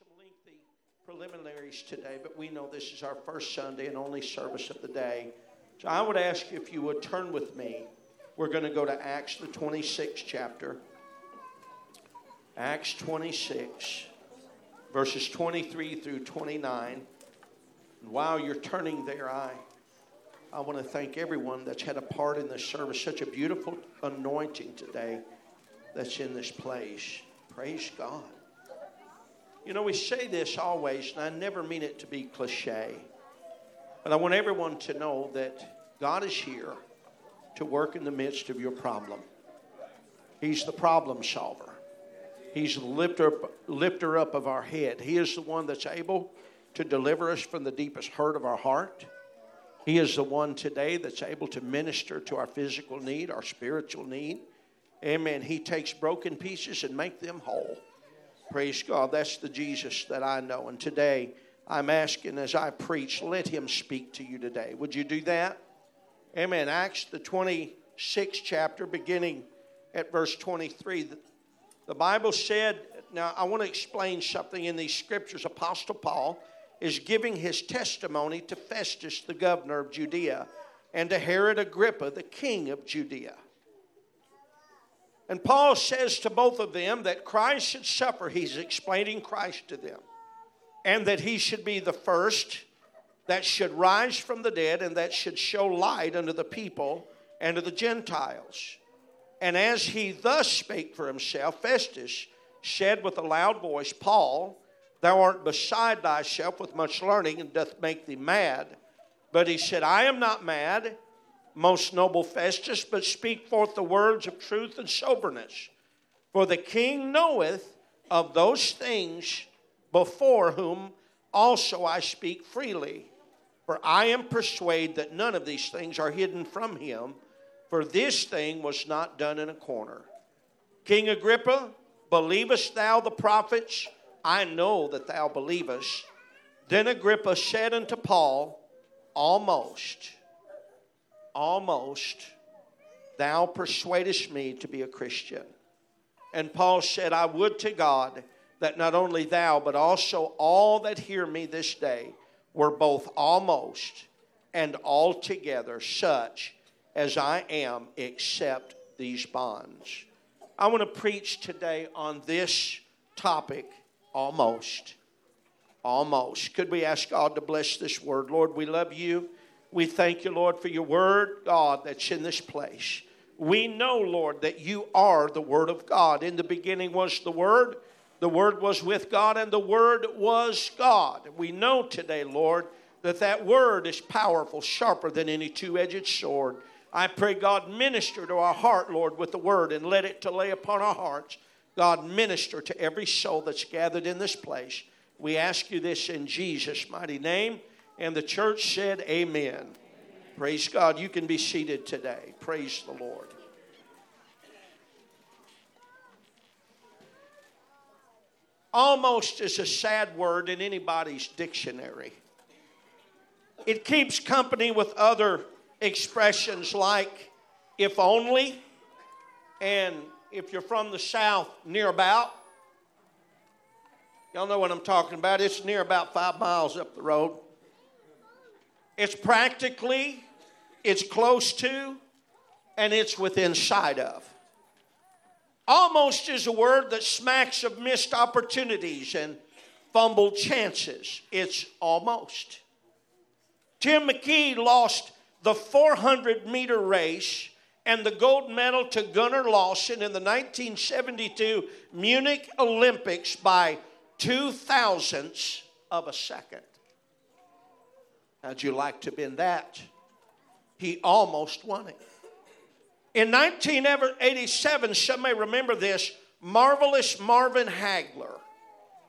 some lengthy preliminaries today, but we know this is our first Sunday and only service of the day. So I would ask if you would turn with me. We're going to go to Acts, the 26th chapter. Acts 26, verses 23 through 29. And while you're turning there, I, I want to thank everyone that's had a part in this service. Such a beautiful anointing today that's in this place. Praise God. You know, we say this always, and I never mean it to be cliche. But I want everyone to know that God is here to work in the midst of your problem. He's the problem solver. He's the lifter up, lifter up of our head. He is the one that's able to deliver us from the deepest hurt of our heart. He is the one today that's able to minister to our physical need, our spiritual need. Amen. He takes broken pieces and make them whole. Praise God. That's the Jesus that I know. And today, I'm asking as I preach, let him speak to you today. Would you do that? Amen. Acts, the 26th chapter, beginning at verse 23. The Bible said, now I want to explain something in these scriptures. Apostle Paul is giving his testimony to Festus, the governor of Judea, and to Herod Agrippa, the king of Judea. And Paul says to both of them that Christ should suffer. He's explaining Christ to them. And that he should be the first that should rise from the dead and that should show light unto the people and to the Gentiles. And as he thus spake for himself, Festus said with a loud voice, Paul, thou art beside thyself with much learning and doth make thee mad. But he said, I am not mad most noble Festus, but speak forth the words of truth and soberness. For the king knoweth of those things before whom also I speak freely. For I am persuaded that none of these things are hidden from him, for this thing was not done in a corner. King Agrippa, believest thou the prophets? I know that thou believest. Then Agrippa said unto Paul, Almost almost, thou persuadest me to be a Christian. And Paul said, I would to God that not only thou, but also all that hear me this day were both almost and altogether such as I am, except these bonds. I want to preach today on this topic almost. Almost. Could we ask God to bless this word? Lord, we love you. We thank you, Lord, for your word, God, that's in this place. We know, Lord, that you are the Word of God. In the beginning was the Word, the Word was with God, and the Word was God. We know today, Lord, that that Word is powerful, sharper than any two edged sword. I pray, God, minister to our heart, Lord, with the Word and let it to lay upon our hearts. God, minister to every soul that's gathered in this place. We ask you this in Jesus' mighty name. And the church said, Amen. Amen. Praise God. You can be seated today. Praise the Lord. Almost is a sad word in anybody's dictionary. It keeps company with other expressions like if only, and if you're from the South, near about. Y'all know what I'm talking about. It's near about five miles up the road. It's practically, it's close to, and it's within sight of. Almost is a word that smacks of missed opportunities and fumbled chances. It's almost. Tim McKee lost the 400 meter race and the gold medal to Gunnar Larsson in the 1972 Munich Olympics by two thousandths of a second. How'd you like to have been that? He almost won it. In 1987, some may remember this, marvelous Marvin Hagler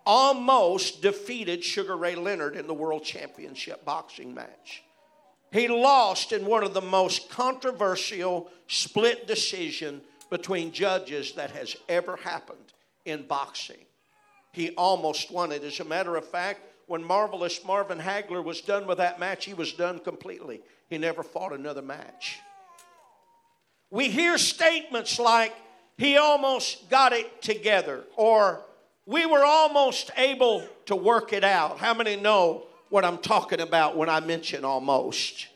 almost defeated Sugar Ray Leonard in the World Championship boxing match. He lost in one of the most controversial split decision between judges that has ever happened in boxing. He almost won it. As a matter of fact, when marvelous Marvin Hagler was done with that match, he was done completely. He never fought another match. We hear statements like, he almost got it together, or we were almost able to work it out. How many know what I'm talking about when I mention almost?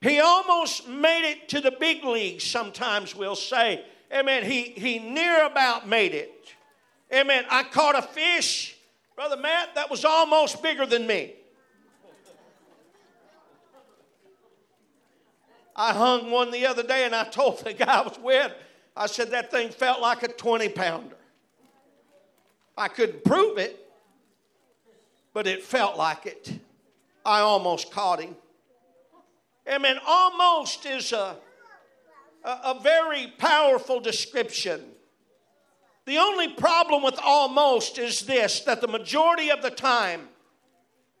He almost made it to the big leagues, sometimes we'll say. Amen. He, he near about made it. Amen. I caught a fish, Brother Matt, that was almost bigger than me. I hung one the other day and I told the guy I was with, I said that thing felt like a 20 pounder. I couldn't prove it, but it felt like it. I almost caught him. I mean, Almost is a, a, a very powerful description. The only problem with almost is this that the majority of the time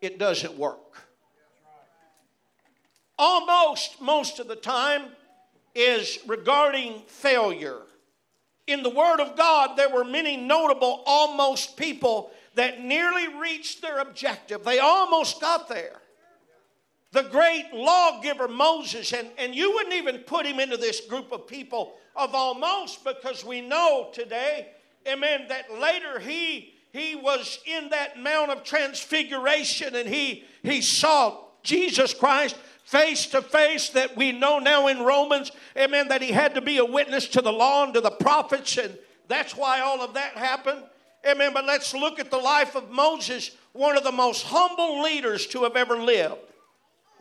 it doesn't work. Almost, most of the time, is regarding failure. In the Word of God, there were many notable almost people that nearly reached their objective. They almost got there. The great lawgiver Moses, and, and you wouldn't even put him into this group of people of almost because we know today, amen, that later he he was in that mount of transfiguration and he he saw Jesus Christ face to face that we know now in Romans, amen, that he had to be a witness to the law and to the prophets, and that's why all of that happened. Amen. But let's look at the life of Moses, one of the most humble leaders to have ever lived.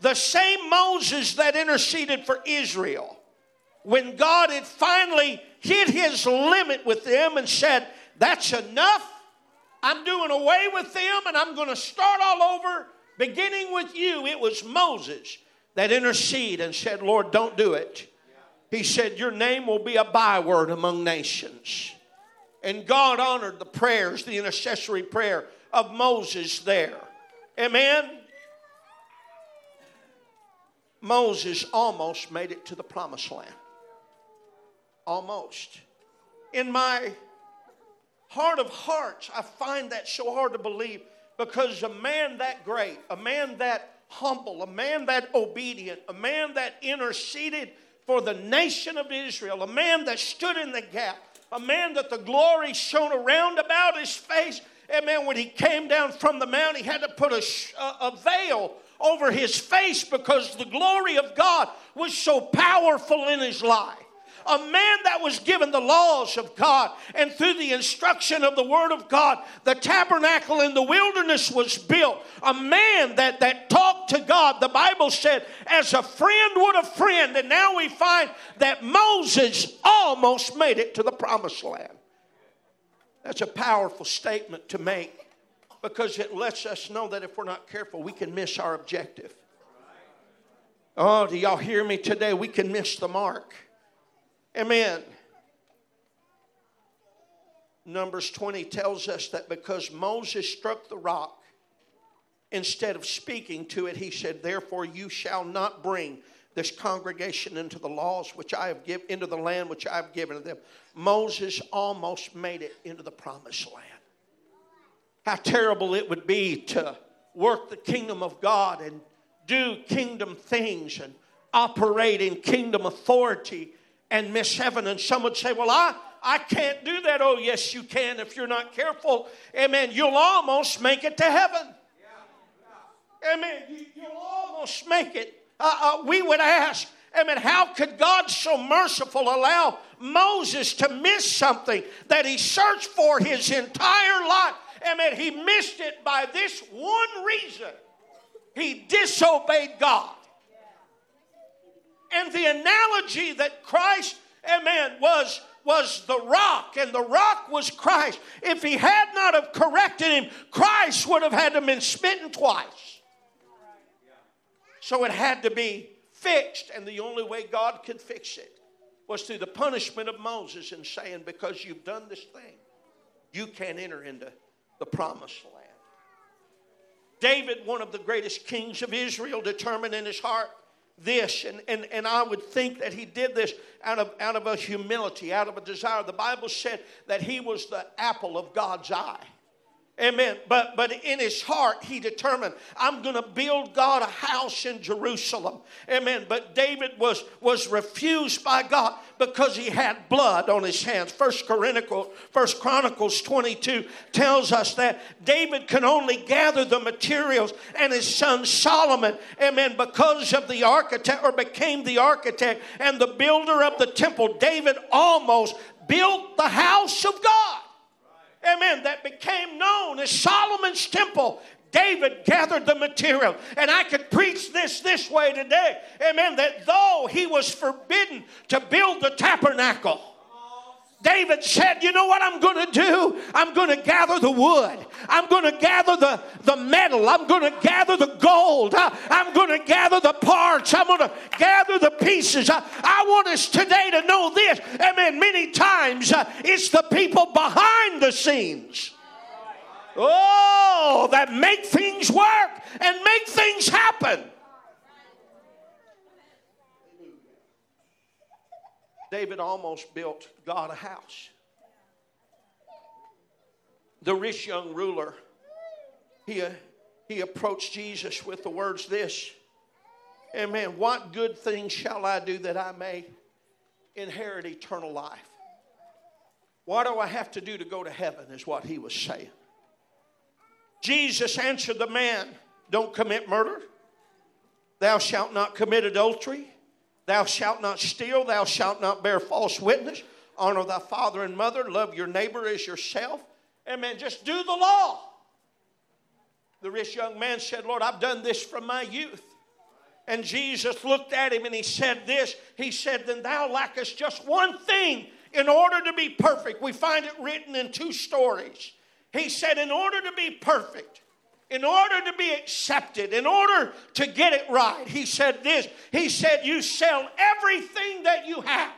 The same Moses that interceded for Israel. When God had finally hit his limit with them and said, That's enough. I'm doing away with them and I'm going to start all over, beginning with you. It was Moses that interceded and said, Lord, don't do it. He said, Your name will be a byword among nations. And God honored the prayers, the intercessory prayer of Moses there. Amen. Moses almost made it to the promised land. Almost. In my heart of hearts, I find that so hard to believe because a man that great, a man that humble, a man that obedient, a man that interceded for the nation of Israel, a man that stood in the gap, a man that the glory shone around about his face. Amen. When he came down from the mount, he had to put a, a veil over his face because the glory of God was so powerful in his life a man that was given the laws of God and through the instruction of the Word of God, the tabernacle in the wilderness was built. A man that, that talked to God, the Bible said, as a friend would a friend. And now we find that Moses almost made it to the promised land. That's a powerful statement to make because it lets us know that if we're not careful, we can miss our objective. Oh, do y'all hear me today? We can miss the mark. Amen. Numbers 20 tells us that because Moses struck the rock, instead of speaking to it, he said, Therefore, you shall not bring this congregation into the laws which I have given, into the land which I have given to them. Moses almost made it into the promised land. How terrible it would be to work the kingdom of God and do kingdom things and operate in kingdom authority and miss heaven. And some would say, Well, I, I can't do that. Oh, yes, you can if you're not careful. Amen. You'll almost make it to heaven. Amen. You, will almost make it. Uh, uh, we would ask, Amen, how could God so merciful allow Moses to miss something that he searched for his entire life? Amen. He missed it by this one reason he disobeyed God. And the analogy that Christ, amen, was was the rock and the rock was Christ. If he had not have corrected him, Christ would have had to been smitten twice. So it had to be fixed and the only way God could fix it was through the punishment of Moses and saying because you've done this thing, you can't enter into the promised land. David, one of the greatest kings of Israel, determined in his heart this, and, and, and I would think that he did this out of, out of a humility, out of a desire. The Bible said that he was the apple of God's eye. Amen. But but in his heart, he determined, I'm going to build God a house in Jerusalem. Amen. But David was was refused by God because he had blood on his hands. First Chronicles, First Chronicles 22 tells us that David can only gather the materials, and his son Solomon, amen, because of the architect or became the architect and the builder of the temple. David almost built the house of God amen, that became known as Solomon's temple. David gathered the material. And I could preach this this way today. Amen. That though he was forbidden to build the tabernacle, David said, You know what I'm going to do? I'm going to gather the wood. I'm going to gather the, the metal. I'm going to gather the gold. I, am going to gather the parts. I'm going to gather the pieces. I, I, want us today to know this. Amen. Many times uh, it's the people behind the scenes. Oh, that make things work and make things happen. David almost built God a house. The rich young ruler, he, uh, he approached Jesus with the words this Amen. What good things shall I do that I may inherit eternal life? What do I have to do to go to heaven? Is what he was saying. Jesus answered the man, Don't commit murder. Thou shalt not commit adultery. Thou shalt not steal, thou shalt not bear false witness, honor thy father and mother, love your neighbor as yourself. Amen. Just do the law. The rich young man said, Lord, I've done this from my youth. And Jesus looked at him and he said this He said, Then thou lackest just one thing in order to be perfect. We find it written in two stories. He said, In order to be perfect, in order to be accepted, in order to get it right, he said this. He said, You sell everything that you have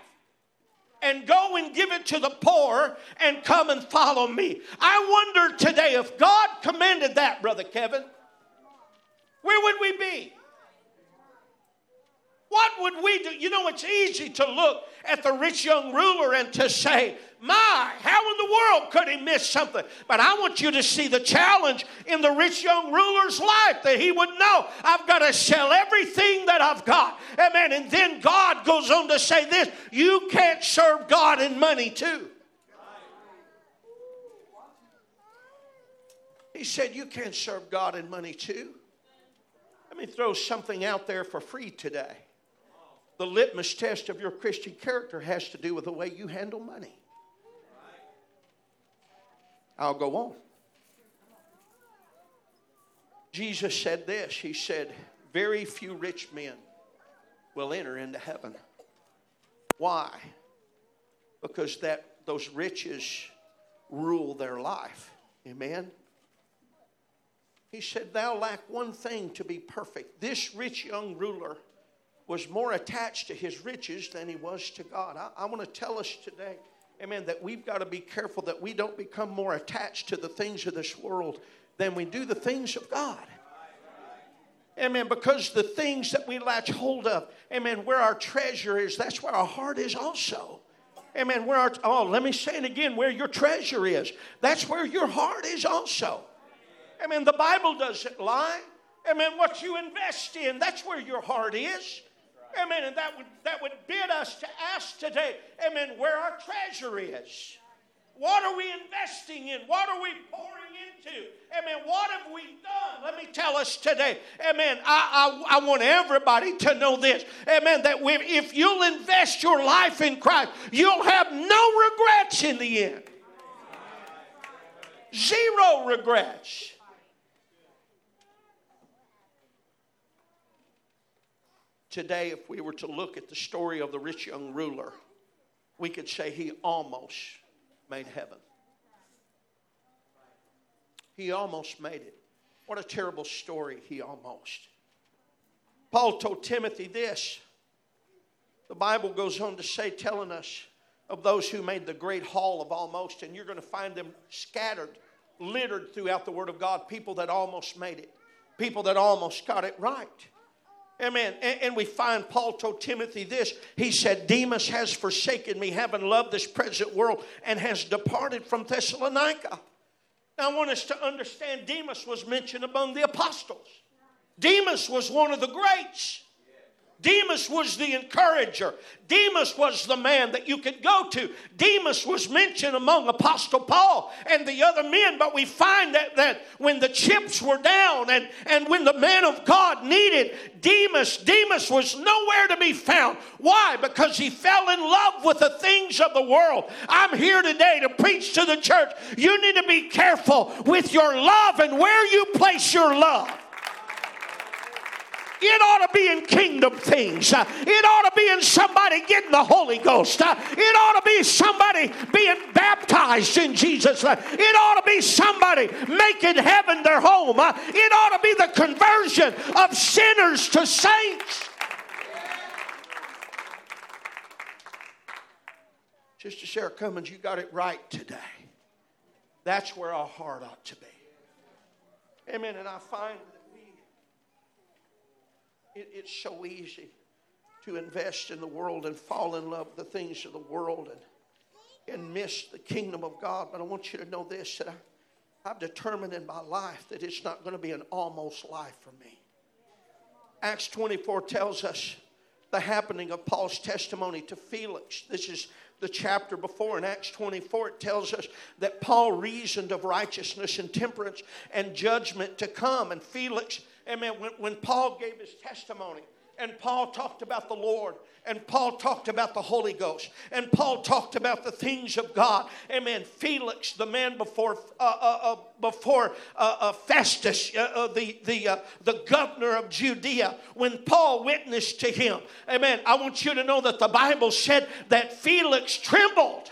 and go and give it to the poor and come and follow me. I wonder today if God commanded that, Brother Kevin, where would we be? What would we do? You know, it's easy to look at the rich young ruler and to say, My, how in the world could he miss something? But I want you to see the challenge in the rich young ruler's life that he would know, I've got to sell everything that I've got. Amen. And then God goes on to say this you can't serve God in money too. He said, You can't serve God in money too. Let me throw something out there for free today the litmus test of your Christian character has to do with the way you handle money. I'll go on. Jesus said this He said, Very few rich men will enter into heaven. Why? Because that those riches rule their life. Amen. He said, Thou lack one thing to be perfect. This rich young ruler was more attached to his riches than he was to God. I, I want to tell us today, amen, that we've got to be careful that we don't become more attached to the things of this world than we do the things of God. Amen. Because the things that we latch hold of, amen, where our treasure is, that's where our heart is also. Amen. Where our, oh, let me say it again, where your treasure is, that's where your heart is also. Amen. The Bible doesn't lie. Amen. What you invest in, that's where your heart is. Amen. And that would, that would bid us to ask today, amen, where our treasure is. What are we investing in? What are we pouring into? Amen. What have we done? Let me tell us today. Amen. I, I, I want everybody to know this. Amen. That if you'll invest your life in Christ, you'll have no regrets in the end. Zero regrets. Today, if we were to look at the story of the rich young ruler, we could say he almost made heaven. He almost made it. What a terrible story, he almost. Paul told Timothy this. The Bible goes on to say, telling us of those who made the great hall of almost, and you're going to find them scattered, littered throughout the Word of God, people that almost made it, people that almost got it right. Amen. And, and, we find Paul told Timothy this. He said, Demas has forsaken me, having loved this present world, and has departed from Thessalonica. Now, I want us to understand Demas was mentioned among the apostles. Demas was one of the greats. Demas was the encourager. Demas was the man that you could go to. Demas was mentioned among Apostle Paul and the other men, but we find that, that when the chips were down and, and when the man of God needed Demas, Demas was nowhere to be found. Why? Because he fell in love with the things of the world. I'm here today to preach to the church. You need to be careful with your love and where you place your love. It ought to be in kingdom things. It ought to be in somebody getting the Holy Ghost. It ought to be somebody being baptized in Jesus. It ought to be somebody making heaven their home. It ought to be the conversion of sinners to saints. Sister Sarah Cummins, you got it right today. That's where our heart ought to be. Amen. And I find it, it's so easy to invest in the world and fall in love with the things of the world and, and miss the kingdom of God. But I want you to know this that I, I've determined in my life that it's not going to be an almost life for me. Acts 24 tells us the happening of Paul's testimony to Felix. This is the chapter before in Acts 24, it tells us that Paul reasoned of righteousness and temperance and judgment to come. And Felix Amen. When, when Paul gave his testimony, and Paul talked about the Lord, and Paul talked about the Holy Ghost, and Paul talked about the things of God. Amen. Felix, the man before uh, uh, uh, before uh, uh, Festus, uh, the the the governor of Judea, when Paul witnessed to him, Amen. I want you to know that the Bible said that Felix trembled.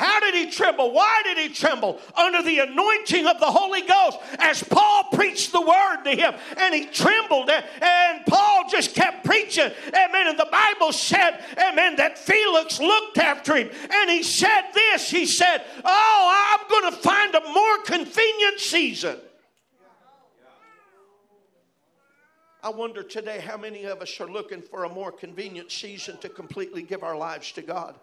How did he tremble? Why did he tremble? Under the anointing of the Holy Ghost as Paul preached the word to him. And he trembled. And Paul just kept preaching. Amen. And the Bible said, Amen, that Felix looked after him. And he said this He said, Oh, I'm going to find a more convenient season. I wonder today how many of us are looking for a more convenient season to completely give our lives to God.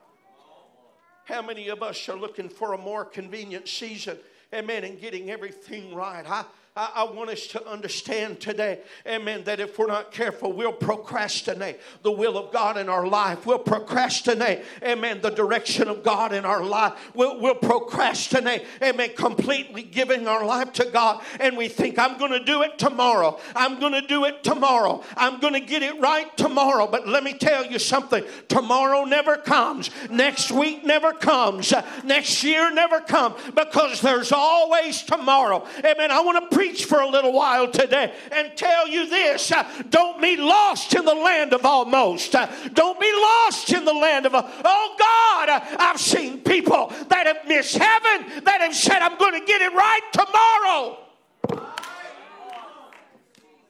How many of us are looking for a more convenient season? Amen. And getting everything right. I, I, I, want us to understand today, amen, that if we're not careful, we'll procrastinate the will of God in our life. We'll procrastinate, amen, the direction of God in our life. We'll, we'll procrastinate, amen, completely giving our life to God. And we think, I'm going to do it tomorrow. I'm going to do it tomorrow. I'm going to get it right tomorrow. But let me tell you something tomorrow never comes, next week never comes, next year never comes because there's always tomorrow. Amen. I want to preach preach for a little while today and tell you this uh, don't be lost in the land of almost. Uh, don't be lost in the land of, oh God, uh, I've seen people that have missed heaven that have said, I'm going to get it right tomorrow.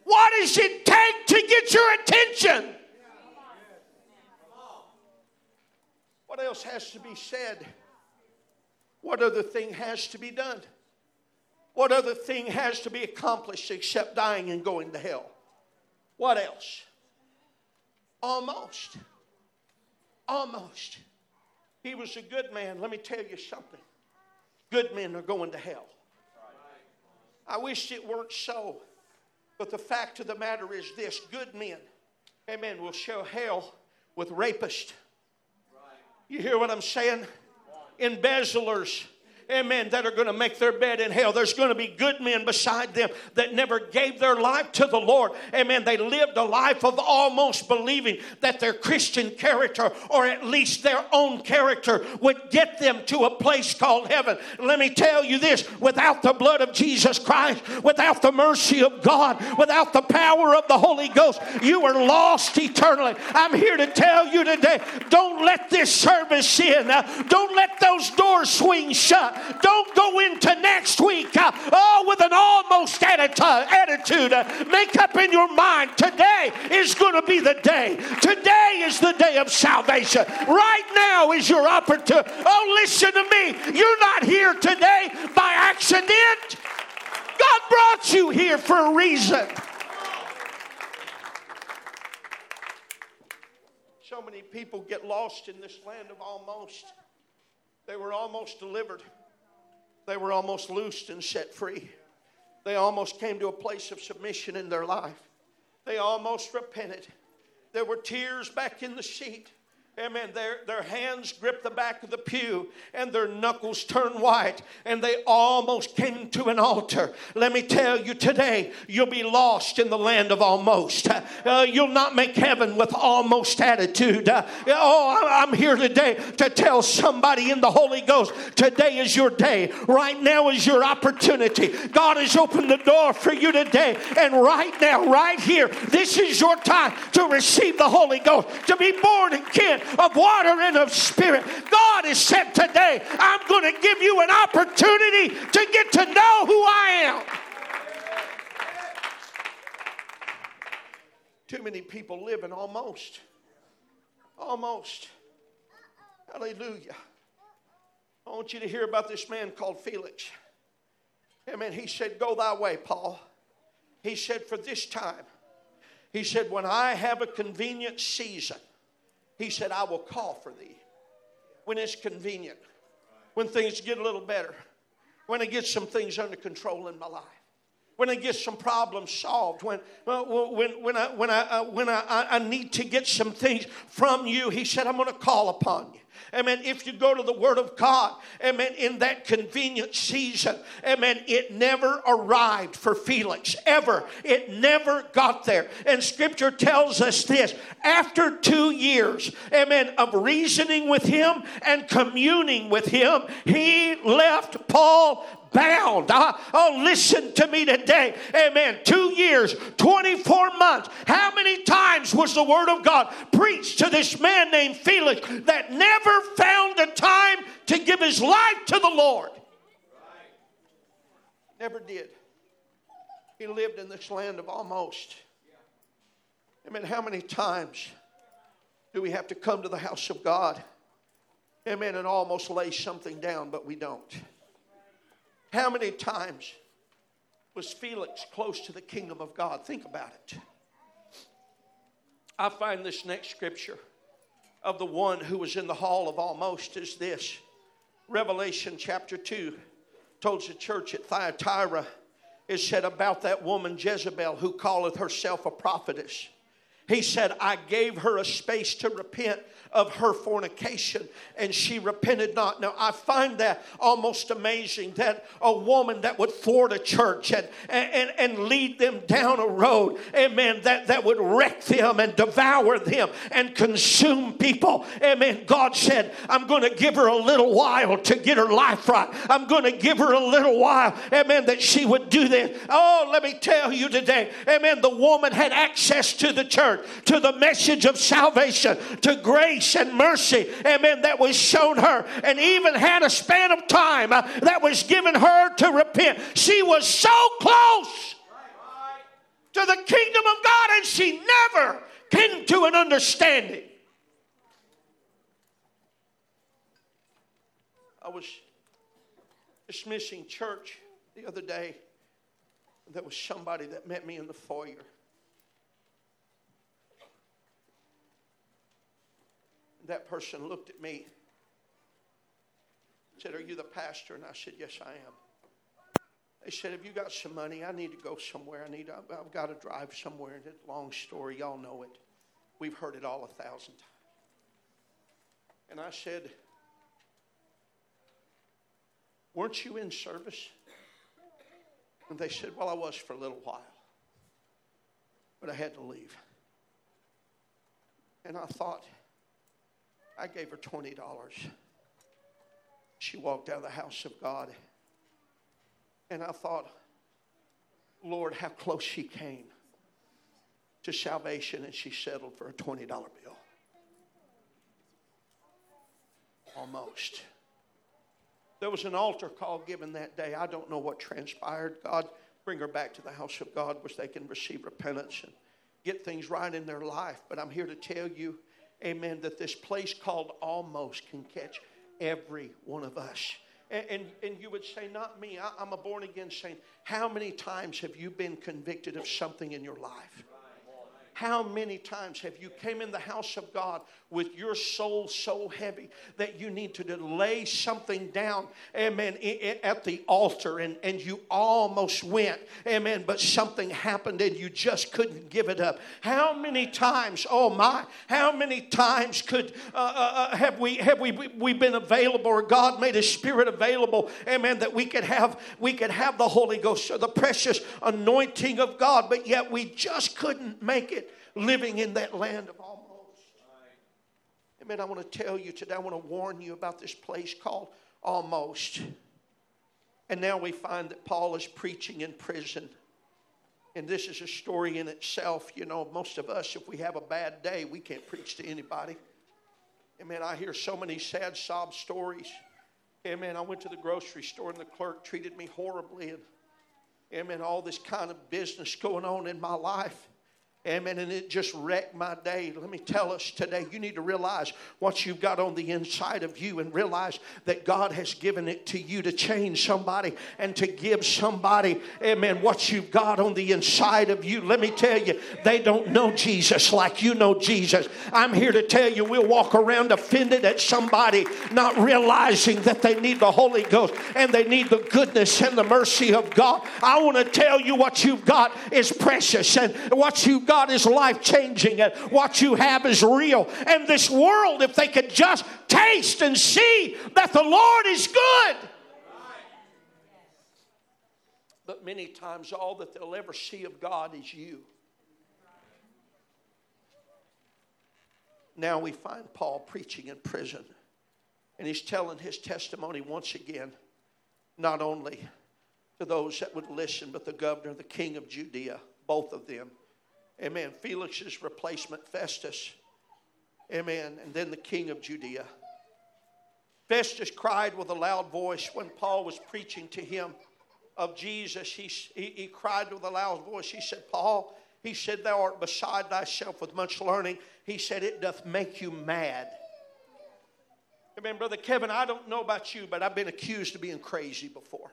What does it take to get your attention? What else has to be said? What other thing has to be done? What other thing has to be accomplished except dying and going to hell? What else? Almost. Almost. He was a good man. Let me tell you something. Good men are going to hell. I wish it weren't so. But the fact of the matter is this good men, amen, will show hell with rapists. You hear what I'm saying? Embezzlers amen, that are going to make their bed in hell. There's going to be good men beside them that never gave their life to the Lord. Amen. They lived a life of almost believing that their Christian character, or at least their own character, would get them to a place called heaven. Let me tell you this without the blood of Jesus Christ, without the mercy of God, without the power of the Holy Ghost, you are lost eternally. I'm here to tell you today don't let this service in, don't let those doors swing shut. Don't go into next week uh, oh, with an almost attitude. Make up in your mind today is going to be the day. Today is the day of salvation. Right now is your opportunity. Oh, listen to me. You're not here today by accident. God brought you here for a reason. So many people get lost in this land of almost. They were almost delivered. They were almost loosed and set free. They almost came to a place of submission in their life. They almost repented. There were tears back in the seat. Amen. Their, their hands gripped the back of the pew and their knuckles turned white and they almost came to an altar. Let me tell you today, you'll be lost in the land of almost. Uh, you'll not make heaven with almost attitude. Uh, oh, I'm here today to tell somebody in the Holy Ghost today is your day. Right now is your opportunity. God has opened the door for you today. And right now, right here, this is your time to receive the Holy Ghost, to be born again of water and of spirit. God has said today, I'm going to give you an opportunity to get to know who I am. Too many people living almost. Almost. Hallelujah. I want you to hear about this man called Felix. Amen. He said, Go thy way, Paul. He said, For this time, he said, When I have a convenient season, he said, I will call for thee when it's convenient, when things get a little better, when I get some things under control in my life when I get some problems solved, when, when, when, I, when, I, uh, when I, I need to get some things from you, he said, I'm going to call upon you. Amen. If you go to the Word of God, amen, in that convenient season, amen, it never arrived for Felix, ever. It never got there. And Scripture tells us this after two years, amen, of reasoning with him and communing with him, he left Paul bound. Uh-huh. oh, listen to me today. Amen. Two years, 24 months. How many times was the word of God preached to this man named Felix that never found a time to give his life to the Lord? Never did. He lived in this land of almost. Amen. How many times do we have to come to the house of God? Amen. And almost lay something down, but we don't. How many times was Felix close to the kingdom of God? Think about it. I find this next scripture of the one who was in the hall of almost is this Revelation chapter 2 told the church at Thyatira, it said about that woman Jezebel who calleth herself a prophetess. He said, I gave her a space to repent of her fornication, and she repented not. Now, I find that almost amazing that a woman that would thwart a church and, and, and lead them down a road, amen, that, that would wreck them and devour them and consume people. Amen. God said, I'm going to give her a little while to get her life right. I'm going to give her a little while, amen, that she would do this. Oh, let me tell you today, amen, the woman had access to the church, to the message of salvation, to grace grace and mercy, amen, that was shown her, and even had a span of time uh, that was given her to repent. She was so close to the kingdom of God, and she never came to an understanding. I was dismissing church the other day. There was somebody that met me in the foyer. That person looked at me said, Are you the pastor? And I said, Yes, I am. They said, Have you got some money? I need to go somewhere. I need, I've, I've got to drive somewhere. And it's a long story. Y'all know it. We've heard it all a thousand times. And I said, Weren't you in service? And they said, Well, I was for a little while. But I had to leave. And I thought, I gave her $20. She walked out of the house of God. And I thought, Lord, how close she came to salvation, and she settled for a $20 bill. Almost. There was an altar call given that day. I don't know what transpired. God, bring her back to the house of God where they can receive repentance and get things right in their life. But I'm here to tell you amen, that this place called almost can catch every one of us. And, and, and you would say, Not me, I, I'm a born again saint. How many times have you been convicted of something in your life? How many times have you came in the house of God with your soul so heavy that you need to lay something down, amen, at the altar and, and you almost went, amen, but something happened and you just couldn't give it up. How many times, oh my, how many times could uh, uh, uh have we have we we been available or God made His Spirit available, amen, that we could have we could have the Holy Ghost or the precious anointing of God, but yet we just couldn't make it living in that land of almost. Amen. I want to tell you today, I want to warn you about this place called Almost. And now we find that Paul is preaching in prison. And this is a story in itself. You know, most of us, if we have a bad day, we can't preach to anybody. Amen. I hear so many sad sob stories. Amen. I went to the grocery store and the clerk treated me horribly. And amen. All this kind of business going on in my life. Amen. And it just wrecked my day. Let me tell us today, you need to realize what you've got on the inside of you and realize that God has given it to you to change somebody and to give somebody, amen, what you've got on the inside of you. Let me tell you, they don't know Jesus like you know Jesus. I'm here to tell you, we'll walk around offended at somebody, not realizing that they need the Holy Ghost and they need the goodness and the mercy of God. I want to tell you what you've got is precious and what you've got God is life changing and what you have is real. And this world, if they could just taste and see that the Lord is good. But many times, all that they'll ever see of God is you. Now we find Paul preaching in prison, and he's telling his testimony once again, not only to those that would listen, but the governor, the king of Judea, both of them. Amen. Felix's replacement, Festus. Amen. And then the king of Judea. Festus cried with a loud voice when Paul was preaching to him of Jesus. He, he, he, cried with a loud voice. He said, Paul, he said, Thou art beside thyself with much learning. He said, It doth make you mad. Amen, Brother Kevin, I don't know about you, but I've been accused of being crazy before.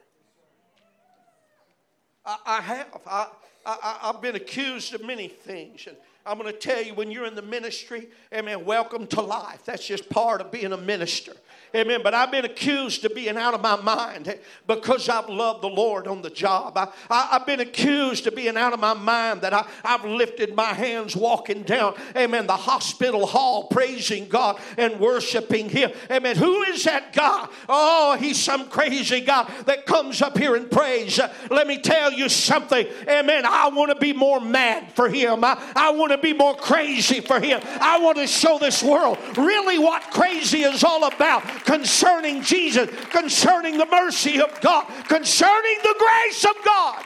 I, I have. I, I, have been accused of many things. And I'm going to tell you, when you're in the ministry, amen, welcome to life. That's just part of being a minister. Amen. But I've been accused of being out of my mind because I've loved the Lord on the job. I, I, have been accused of being out of my mind that I, I've lifted my hands walking down, amen, the hospital hall, praising God and worshiping Him. Amen. Who is that guy? Oh, he's some crazy guy that comes up here and prays. Let me tell you something. Amen. I want to be more mad for Him. I, I want to be more crazy for Him. I want to show this world really what crazy is all about concerning Jesus, concerning the mercy of God, concerning the grace of God.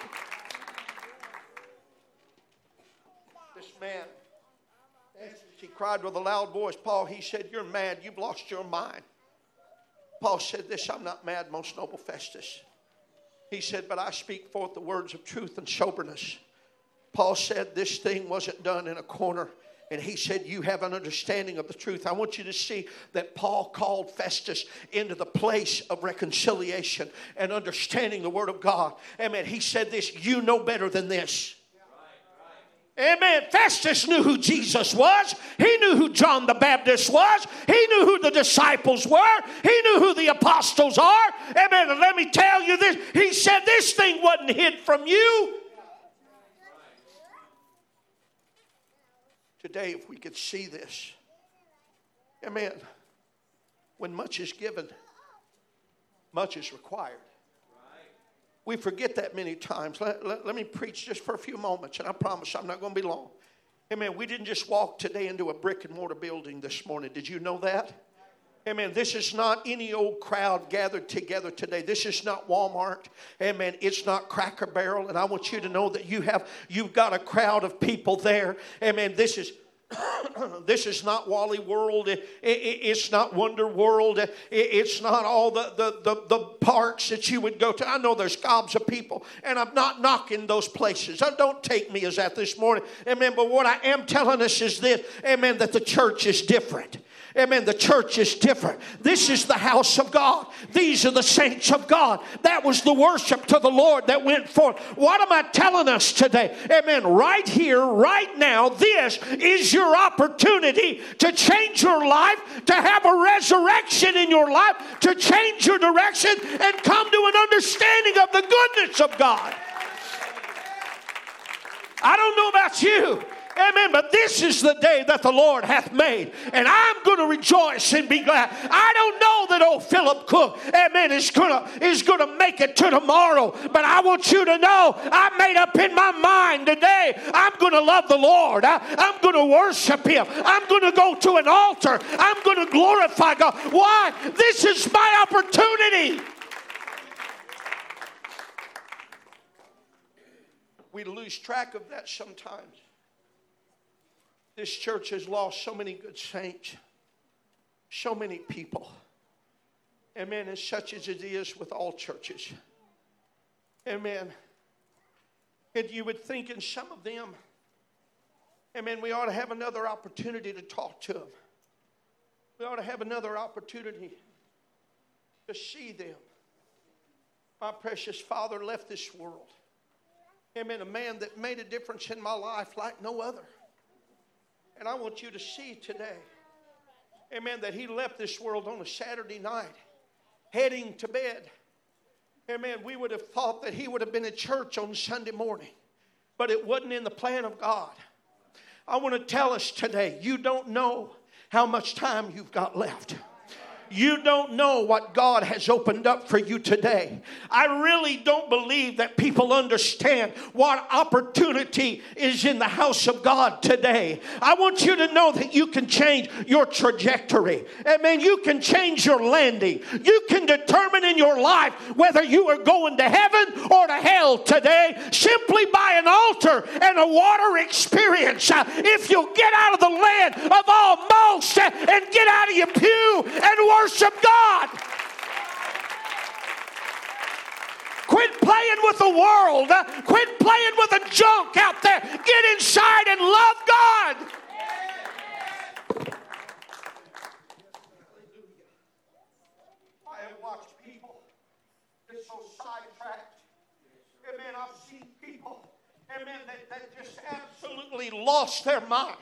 This man, he cried with a loud voice, Paul, he said, You're mad. You've lost your mind. Paul said, This, I'm not mad, most noble Festus. He said, But I speak forth the words of truth and soberness. Paul said, This thing wasn't done in a corner and he said, You have an understanding of the truth. I want you to see that Paul called Festus into the place of reconciliation and understanding the Word of God. Amen. He said this, You know better than this. Amen. Festus knew who Jesus was. He knew who John the Baptist was. He knew who the disciples were. He knew who the apostles are. Amen. And let me tell you this. He said, This thing wasn't hid from you. Today, if we could see this, amen. When much is given, much is required. We forget that many times. Let, let, let, me preach just for a few moments, and I promise I'm not going to be long. Amen. We didn't just walk today into a brick and mortar building this morning. Did you know that? Amen. This is not any old crowd gathered together today. This is not Walmart. Amen. It's not Cracker Barrel. And I want you to know that you have you've got a crowd of people there. Amen. This is this is not Wally World. It, it, it's not Wonder World. It, it's not all the, the, the, the, parks that you would go to. I know there's gobs of people, and I'm not knocking those places. Uh, don't take me as that this morning. Amen. But what I am telling us is this, amen, that the church is different. Amen. The church is different. This is the house of God. These are the saints of God. That was the worship to the Lord that went forth. What am I telling us today? Amen. Right here, right now, this is your opportunity to change your life, to have a resurrection in your life, to change your direction, and come to an understanding of the goodness of God. I don't know about you. Amen. But this is the day that the Lord hath made, and I'm going to rejoice and be glad. I don't know that old Philip Cook, amen, is going to is going to make it to tomorrow, but I want you to know I made up in my mind today. I'm going to love the Lord. I, I'm going to worship Him. I'm going to go to an altar. I'm going to glorify God. Why? This is my opportunity. We lose track of that sometimes. This church has lost so many good saints, so many people. Amen. And such as it is with all churches. Amen. And you would think in some of them, amen, we ought to have another opportunity to talk to them. We ought to have another opportunity to see them. My precious father left this world. Amen. A man that made a difference in my life like no other. And I want you to see today, amen, that he left this world on a Saturday night, heading to bed. Amen. We would have thought that he would have been at church on Sunday morning, but it wasn't in the plan of God. I want to tell us today you don't know how much time you've got left. You don't know what God has opened up for you today. I really don't believe that people understand what opportunity is in the house of God today. I want you to know that you can change your trajectory. Amen. You can change your landing. You can determine in your life whether you are going to heaven or to hell today simply by an altar and a water experience. If you get out of the land of almost and get out of your pew and work worship God. Quit playing with the world. Quit playing with the junk out there. Get inside and love God. I have watched people get so sidetracked. Amen. I've seen people, amen, that, that just absolutely lost their mind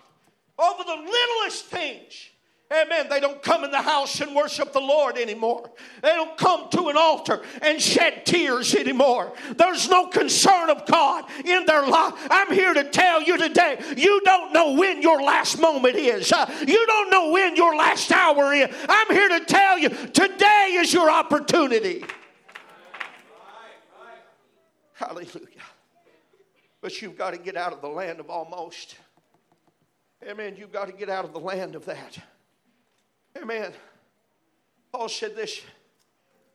over the littlest things. Amen. They don't come in the house and worship the Lord anymore. They don't come to an altar and shed tears anymore. There's no concern of God in their life. I'm here to tell you today you don't know when your last moment is, uh, you don't know when your last hour is. I'm here to tell you today is your opportunity. Hallelujah. But you've got to get out of the land of almost. Amen. You've got to get out of the land of that. Amen. Paul said this.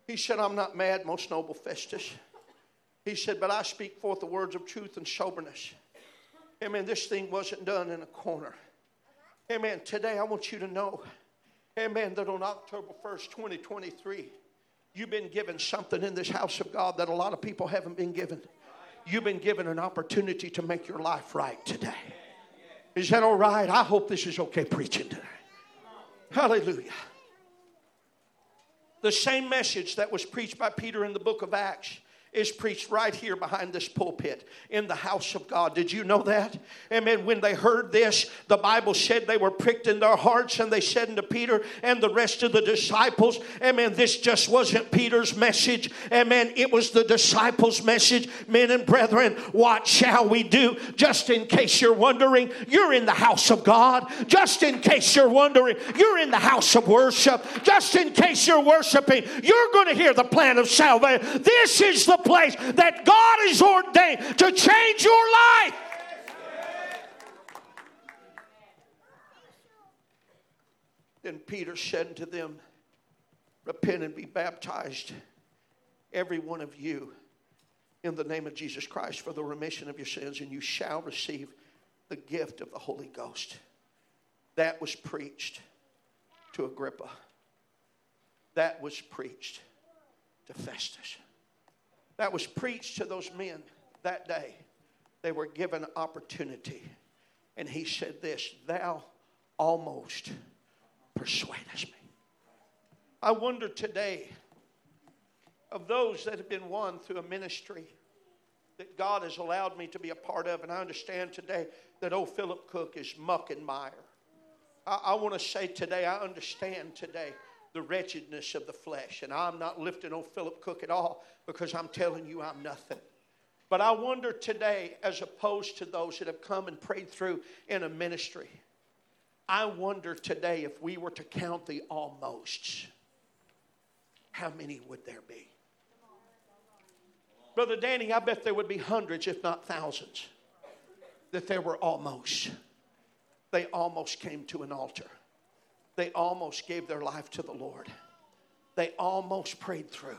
He said, I'm not mad, most noble Festus. He said, but I speak forth the words of truth and soberness. Amen. This thing wasn't done in a corner. Amen. Today I want you to know, amen, that on October 1st, 2023, you've been given something in this house of God that a lot of people haven't been given. You've been given an opportunity to make your life right today. Is that all right? I hope this is okay preaching today. Hallelujah. The same message that was preached by Peter in the book of Acts is preached right here behind this pulpit in the house of God. Did you know that? Amen. When they heard this, the Bible said they were pricked in their hearts and they said unto Peter and the rest of the disciples, Amen. This just wasn't Peter's message. Amen. It was the disciples' message. Men and brethren, what shall we do? Just in case you're wondering, you're in the house of God. Just in case you're wondering, you're in the house of worship. Just in case you're worshiping, you're going to hear the plan of salvation. This is the place that God has ordained to change your life. Then Peter said unto them, Repent and be baptized, every one of you, in the name of Jesus Christ for the remission of your sins, and you shall receive the gift of the Holy Ghost. That was preached to Agrippa. That was preached to Festus. That was preached to those men that day. They were given opportunity. And he said this Thou almost persuadeth me. I wonder today of those that have been won through a ministry that God has allowed me to be a part of, and I understand today that old Philip Cook is muck and mire. I, I want to say today, I understand today the wretchedness of the flesh, and I'm not lifting old Philip Cook at all because I'm telling you I'm nothing. But I wonder today, as opposed to those that have come and prayed through in a ministry, I wonder today if we were to count the almosts, how many would there be? Brother Danny, I bet there would be hundreds, if not thousands, that there were almost. They almost came to an altar. They almost gave their life to the Lord. They almost prayed through.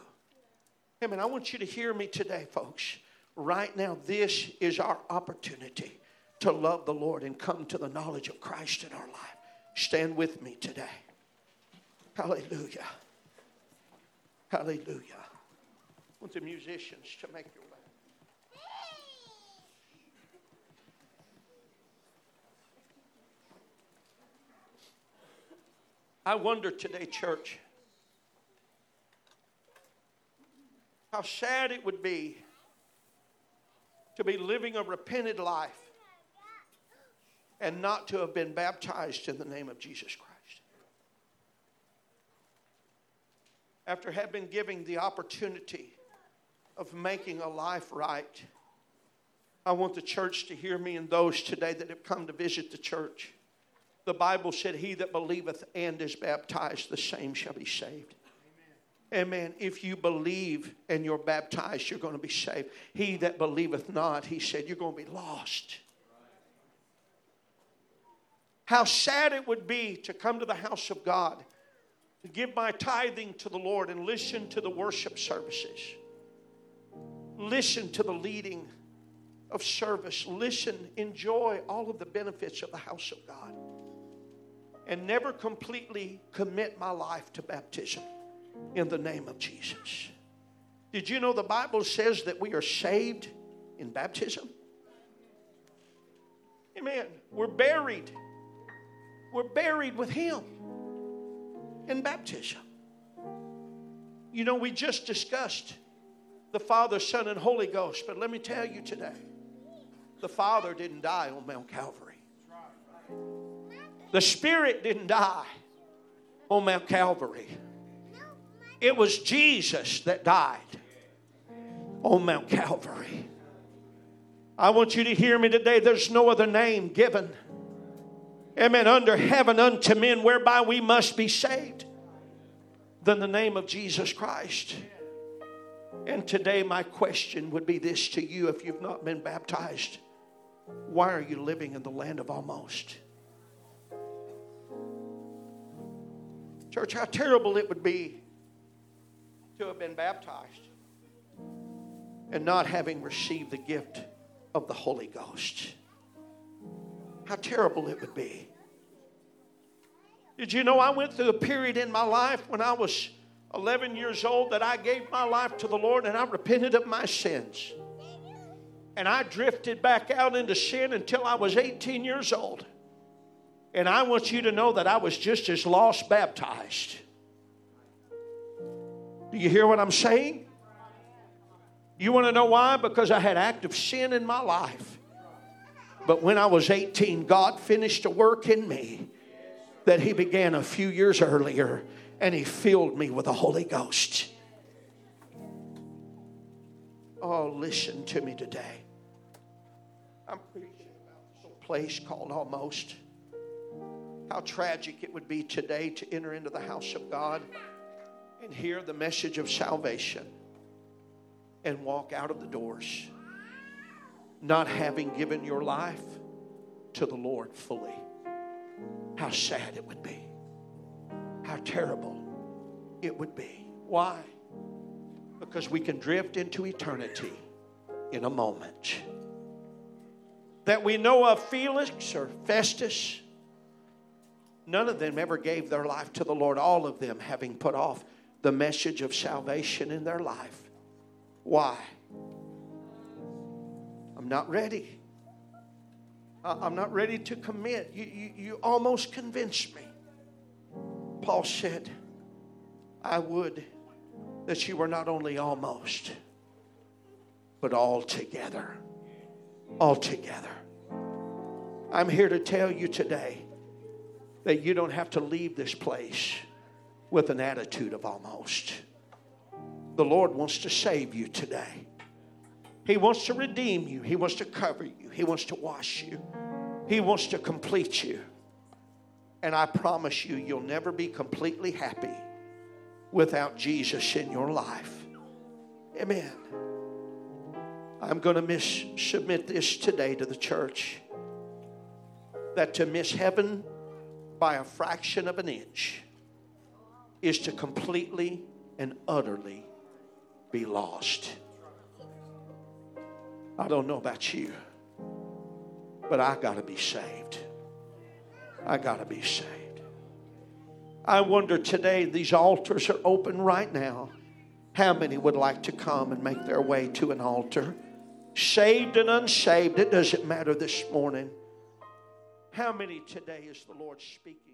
Amen. I want you to hear me today, folks right now, this is our opportunity to love the Lord and come to the knowledge of Christ in our life. Stand with me today. Hallelujah. Hallelujah. I want the musicians to make your I wonder today, church, how sad it would be to be living a repented life and not to have been baptized in the name of Jesus Christ. After having been given the opportunity of making a life right, I want the church to hear me and those today that have come to visit the church. The Bible said, He that believeth and is baptized, the same shall be saved. Amen. If you believe and you're baptized, you're going to be saved. He that believeth not, he said, you're going to be lost. How sad it would be to come to the house of God, to give my tithing to the Lord and listen to the worship services. Listen to the leading of service. Listen, enjoy all of the benefits of the house of God. And never completely commit my life to baptism in the name of Jesus. Did you know the Bible says that we are saved in baptism? Amen. We're buried. We're buried with Him in baptism. You know, we just discussed the Father, Son, and Holy Ghost, but let me tell you today the Father didn't die on Mount Calvary, the Spirit didn't die on Mount Calvary. It was Jesus that died on Mount Calvary. I want you to hear me today. There's no other name given, amen, under heaven unto men whereby we must be saved than the name of Jesus Christ. And today, my question would be this to you if you've not been baptized why are you living in the land of almost? Church, how terrible it would be to have been baptized and not having received the gift of the Holy Ghost. How terrible it would be. Did you know I went through a period in my life when I was 11 years old that I gave my life to the Lord and I repented of my sins? And I drifted back out into sin until I was 18 years old. And I want you to know that I was just as lost baptized. Do you hear what I'm saying? You want to know why? Because I had active sin in my life. But when I was 18, God finished a work in me that He began a few years earlier, and He filled me with the Holy Ghost. Oh, listen to me today. I'm preaching about this place called Almost. How tragic it would be today to enter into the house of God and hear the message of salvation and walk out of the doors not having given your life to the Lord fully. How sad it would be. How terrible it would be. Why? Because we can drift into eternity in a moment. That we know of Felix or Festus, none of them ever gave their life to the Lord, all of them having put off the message of salvation in their life. Why? I'm not ready. I'm not ready to commit. You, you, you almost convinced me. Paul said, I would that you were not only almost, but altogether. Altogether. I'm here to tell you today that you don't have to leave this place with an attitude of almost. The Lord wants to save you today. He wants to redeem you. He wants to cover you. He wants to wash you. He wants to complete you. And I promise you, you'll never be completely happy without Jesus in your life. Amen. I'm going to miss, submit this today to the church that to miss heaven by a fraction of an inch is to completely and utterly be lost. I don't know about you, but I got to be saved. I got to be saved. I wonder today, these altars are open right now. How many would like to come and make their way to an altar? Saved and unsaved, it doesn't matter this morning. How many today is the Lord speaking?